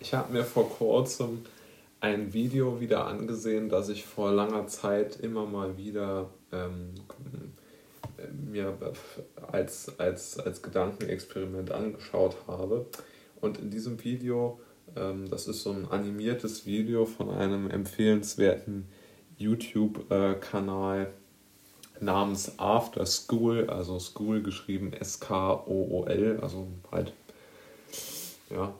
Ich habe mir vor kurzem ein Video wieder angesehen, das ich vor langer Zeit immer mal wieder ähm, mir als, als, als Gedankenexperiment angeschaut habe. Und in diesem Video, ähm, das ist so ein animiertes Video von einem empfehlenswerten YouTube-Kanal namens After School, also School geschrieben S-K-O-O-L, also halt ja,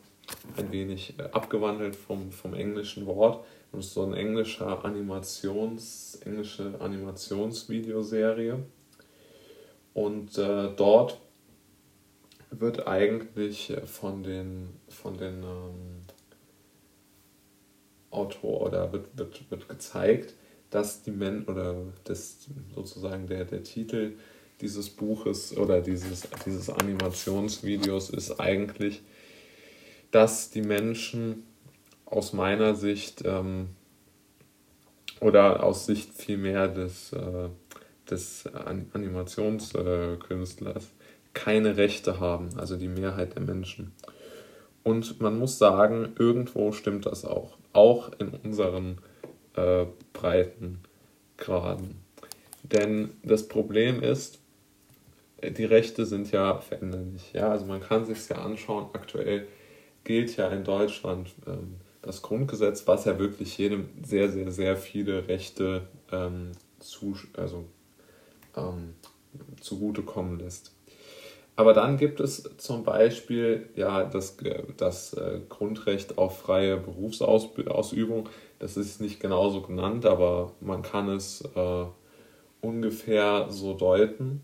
ein wenig äh, abgewandelt vom, vom englischen Wort. Und so eine englische Animations, englische Animationsvideoserie. Und äh, dort wird eigentlich von den, von den ähm, Autor oder wird, wird, wird gezeigt, dass die Men oder das sozusagen der, der Titel dieses Buches oder dieses, dieses Animationsvideos ist eigentlich, dass die Menschen aus meiner Sicht ähm, oder aus Sicht vielmehr des, äh, des Animationskünstlers keine Rechte haben, also die Mehrheit der Menschen. Und man muss sagen, irgendwo stimmt das auch, auch in unseren äh, Breitengraden. Denn das Problem ist, die Rechte sind ja veränderlich. Ja? Also man kann sich ja anschauen, aktuell gilt ja in Deutschland ähm, das Grundgesetz, was ja wirklich jedem sehr, sehr, sehr viele Rechte ähm, zu, also, ähm, zugutekommen lässt. Aber dann gibt es zum Beispiel ja, das, das äh, Grundrecht auf freie Berufsausübung. Das ist nicht genauso genannt, aber man kann es äh, ungefähr so deuten.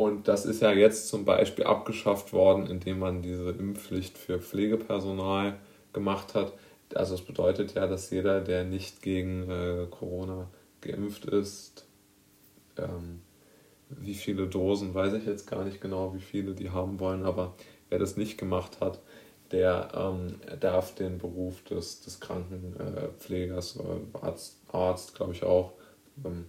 Und das ist ja jetzt zum Beispiel abgeschafft worden, indem man diese Impfpflicht für Pflegepersonal gemacht hat. Also es bedeutet ja, dass jeder, der nicht gegen äh, Corona geimpft ist, ähm, wie viele Dosen, weiß ich jetzt gar nicht genau, wie viele die haben wollen, aber wer das nicht gemacht hat, der ähm, darf den Beruf des, des Krankenpflegers, äh, Arzt, Arzt glaube ich auch, ähm,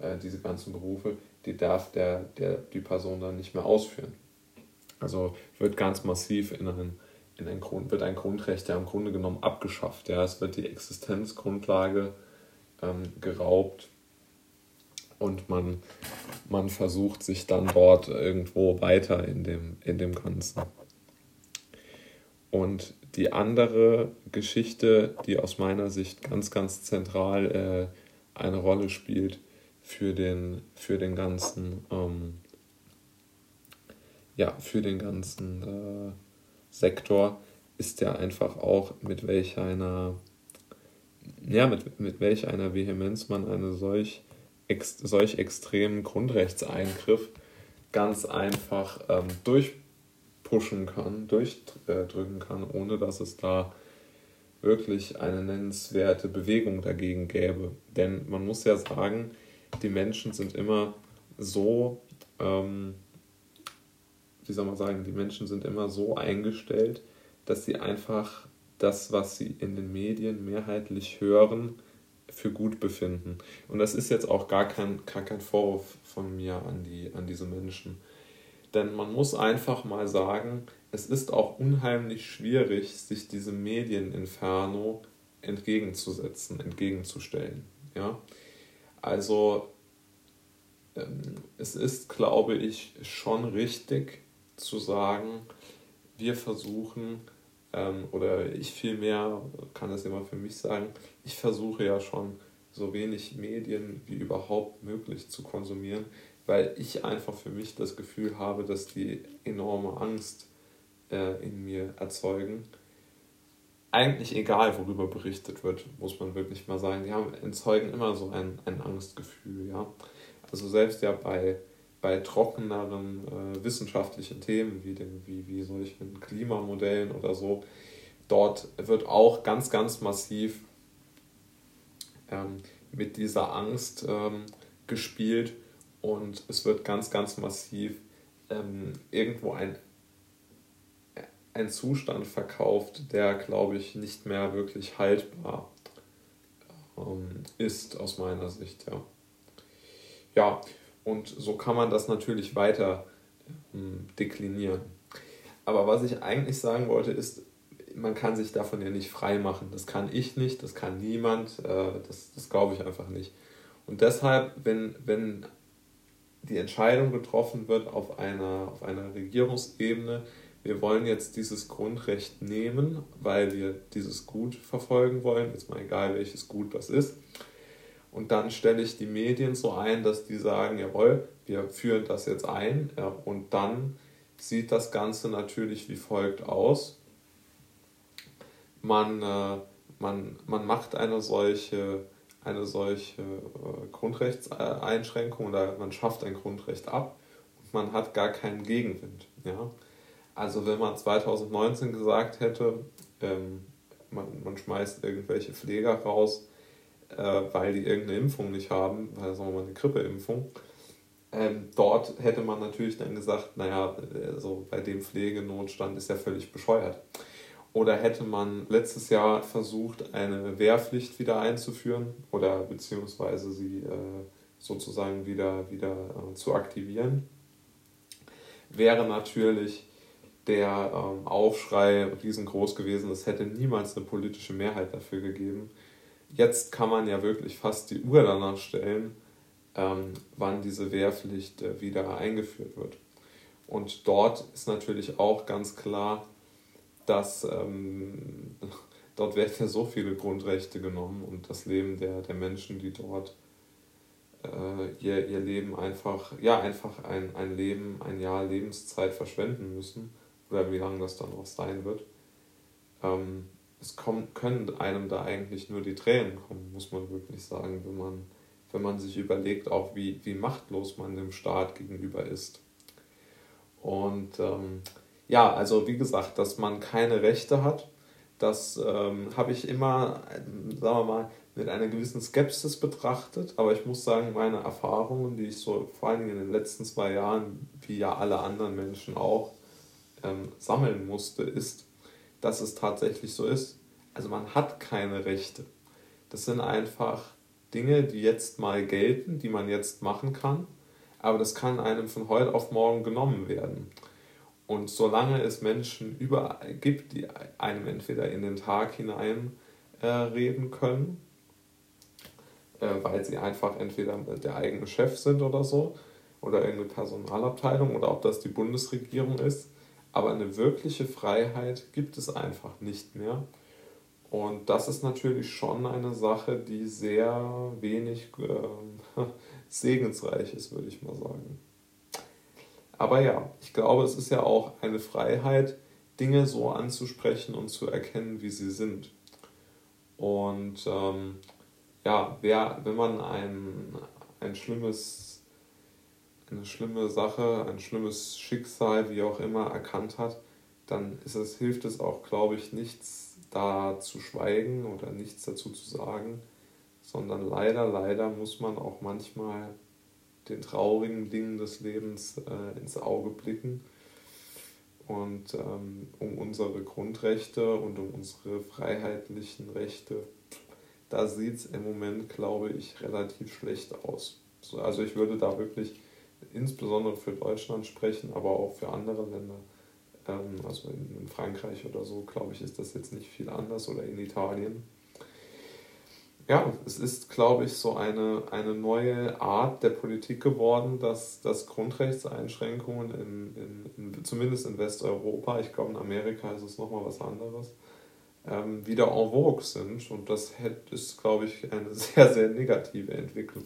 äh, diese ganzen Berufe, die darf der, der, die Person dann nicht mehr ausführen. Also wird ganz massiv in ein, in ein Grund, wird ein Grundrecht ja im Grunde genommen abgeschafft. Ja? Es wird die Existenzgrundlage ähm, geraubt und man, man versucht sich dann dort irgendwo weiter in dem, in dem Ganzen. Und die andere Geschichte, die aus meiner Sicht ganz, ganz zentral äh, eine Rolle spielt für den, für den ganzen, ähm, ja, für den ganzen äh, Sektor, ist ja einfach auch, mit welch einer, ja, mit, mit welch einer Vehemenz man eine solch ex solch extremen Grundrechtseingriff ganz einfach ähm, durchpushen kann, durchdrücken kann, ohne dass es da wirklich eine nennenswerte Bewegung dagegen gäbe. Denn man muss ja sagen, die Menschen sind immer so, ähm, wie soll man sagen, die Menschen sind immer so eingestellt, dass sie einfach das, was sie in den Medien mehrheitlich hören, für gut befinden. Und das ist jetzt auch gar kein, gar kein Vorwurf von mir an, die, an diese Menschen. Denn man muss einfach mal sagen, es ist auch unheimlich schwierig, sich diesem Medieninferno entgegenzusetzen, entgegenzustellen. Ja? Also ähm, es ist, glaube ich, schon richtig zu sagen, wir versuchen, ähm, oder ich vielmehr kann das immer für mich sagen, ich versuche ja schon so wenig Medien wie überhaupt möglich zu konsumieren, weil ich einfach für mich das Gefühl habe, dass die enorme Angst äh, in mir erzeugen. Eigentlich egal, worüber berichtet wird, muss man wirklich mal sagen. Die haben, erzeugen immer so ein, ein Angstgefühl. Ja? Also selbst ja bei bei trockeneren äh, wissenschaftlichen Themen wie, dem, wie, wie solchen Klimamodellen oder so, dort wird auch ganz, ganz massiv ähm, mit dieser Angst ähm, gespielt und es wird ganz, ganz massiv ähm, irgendwo ein, ein Zustand verkauft, der, glaube ich, nicht mehr wirklich haltbar ähm, ist aus meiner Sicht. Ja. ja, und so kann man das natürlich weiter ähm, deklinieren. Aber was ich eigentlich sagen wollte, ist, man kann sich davon ja nicht frei machen. Das kann ich nicht, das kann niemand, äh, das, das glaube ich einfach nicht. Und deshalb, wenn, wenn die Entscheidung getroffen wird auf einer, auf einer Regierungsebene, wir wollen jetzt dieses Grundrecht nehmen, weil wir dieses Gut verfolgen wollen, jetzt mal egal welches Gut das ist. Und dann stelle ich die Medien so ein, dass die sagen, jawohl, wir führen das jetzt ein. Ja, und dann sieht das Ganze natürlich wie folgt aus. Man, äh, man, man macht eine solche, eine solche äh, Grundrechtseinschränkung oder man schafft ein Grundrecht ab und man hat gar keinen Gegenwind. Ja? Also wenn man 2019 gesagt hätte, ähm, man, man schmeißt irgendwelche Pfleger raus, äh, weil die irgendeine Impfung nicht haben, weil sagen wir mal eine Grippeimpfung, ähm, dort hätte man natürlich dann gesagt, naja, also bei dem Pflegenotstand ist ja völlig bescheuert. Oder hätte man letztes Jahr versucht, eine Wehrpflicht wieder einzuführen oder beziehungsweise sie äh, sozusagen wieder, wieder äh, zu aktivieren, wäre natürlich der ähm, Aufschrei riesengroß gewesen. Es hätte niemals eine politische Mehrheit dafür gegeben. Jetzt kann man ja wirklich fast die Uhr danach stellen, ähm, wann diese Wehrpflicht äh, wieder eingeführt wird. Und dort ist natürlich auch ganz klar, dass ähm, dort werden ja so viele Grundrechte genommen und das Leben der, der Menschen, die dort äh, ihr, ihr Leben einfach, ja, einfach ein, ein Leben, ein Jahr Lebenszeit verschwenden müssen, oder wie lange das dann auch sein wird. Ähm, es kommt, können einem da eigentlich nur die Tränen kommen, muss man wirklich sagen, wenn man wenn man sich überlegt, auch wie, wie machtlos man dem Staat gegenüber ist. Und ähm, ja, also wie gesagt, dass man keine Rechte hat, das ähm, habe ich immer, sagen wir mal, mit einer gewissen Skepsis betrachtet. Aber ich muss sagen, meine Erfahrungen, die ich so vor allen Dingen in den letzten zwei Jahren, wie ja alle anderen Menschen auch, ähm, sammeln musste, ist, dass es tatsächlich so ist. Also man hat keine Rechte. Das sind einfach Dinge, die jetzt mal gelten, die man jetzt machen kann, aber das kann einem von heute auf morgen genommen werden. Und solange es Menschen überall gibt, die einem entweder in den Tag hinein äh, reden können, äh, weil sie einfach entweder der eigene Chef sind oder so, oder irgendeine Personalabteilung, oder ob das die Bundesregierung ist, aber eine wirkliche Freiheit gibt es einfach nicht mehr. Und das ist natürlich schon eine Sache, die sehr wenig äh, segensreich ist, würde ich mal sagen. Aber ja, ich glaube, es ist ja auch eine Freiheit, Dinge so anzusprechen und zu erkennen, wie sie sind. Und ähm, ja, wer, wenn man ein, ein schlimmes, eine schlimme Sache, ein schlimmes Schicksal, wie auch immer, erkannt hat, dann ist es, hilft es auch, glaube ich, nichts da zu schweigen oder nichts dazu zu sagen, sondern leider, leider muss man auch manchmal den traurigen Dingen des Lebens äh, ins Auge blicken. Und ähm, um unsere Grundrechte und um unsere freiheitlichen Rechte, da sieht es im Moment, glaube ich, relativ schlecht aus. So, also ich würde da wirklich insbesondere für Deutschland sprechen, aber auch für andere Länder ähm, also in, in Frankreich oder so, glaube ich, ist das jetzt nicht viel anders oder in Italien. Ja, es ist, glaube ich, so eine, eine neue Art der Politik geworden, dass, dass Grundrechtseinschränkungen, in, in, in, zumindest in Westeuropa, ich glaube in Amerika ist es nochmal was anderes, ähm, wieder en vogue sind. Und das ist, glaube ich, eine sehr, sehr negative Entwicklung.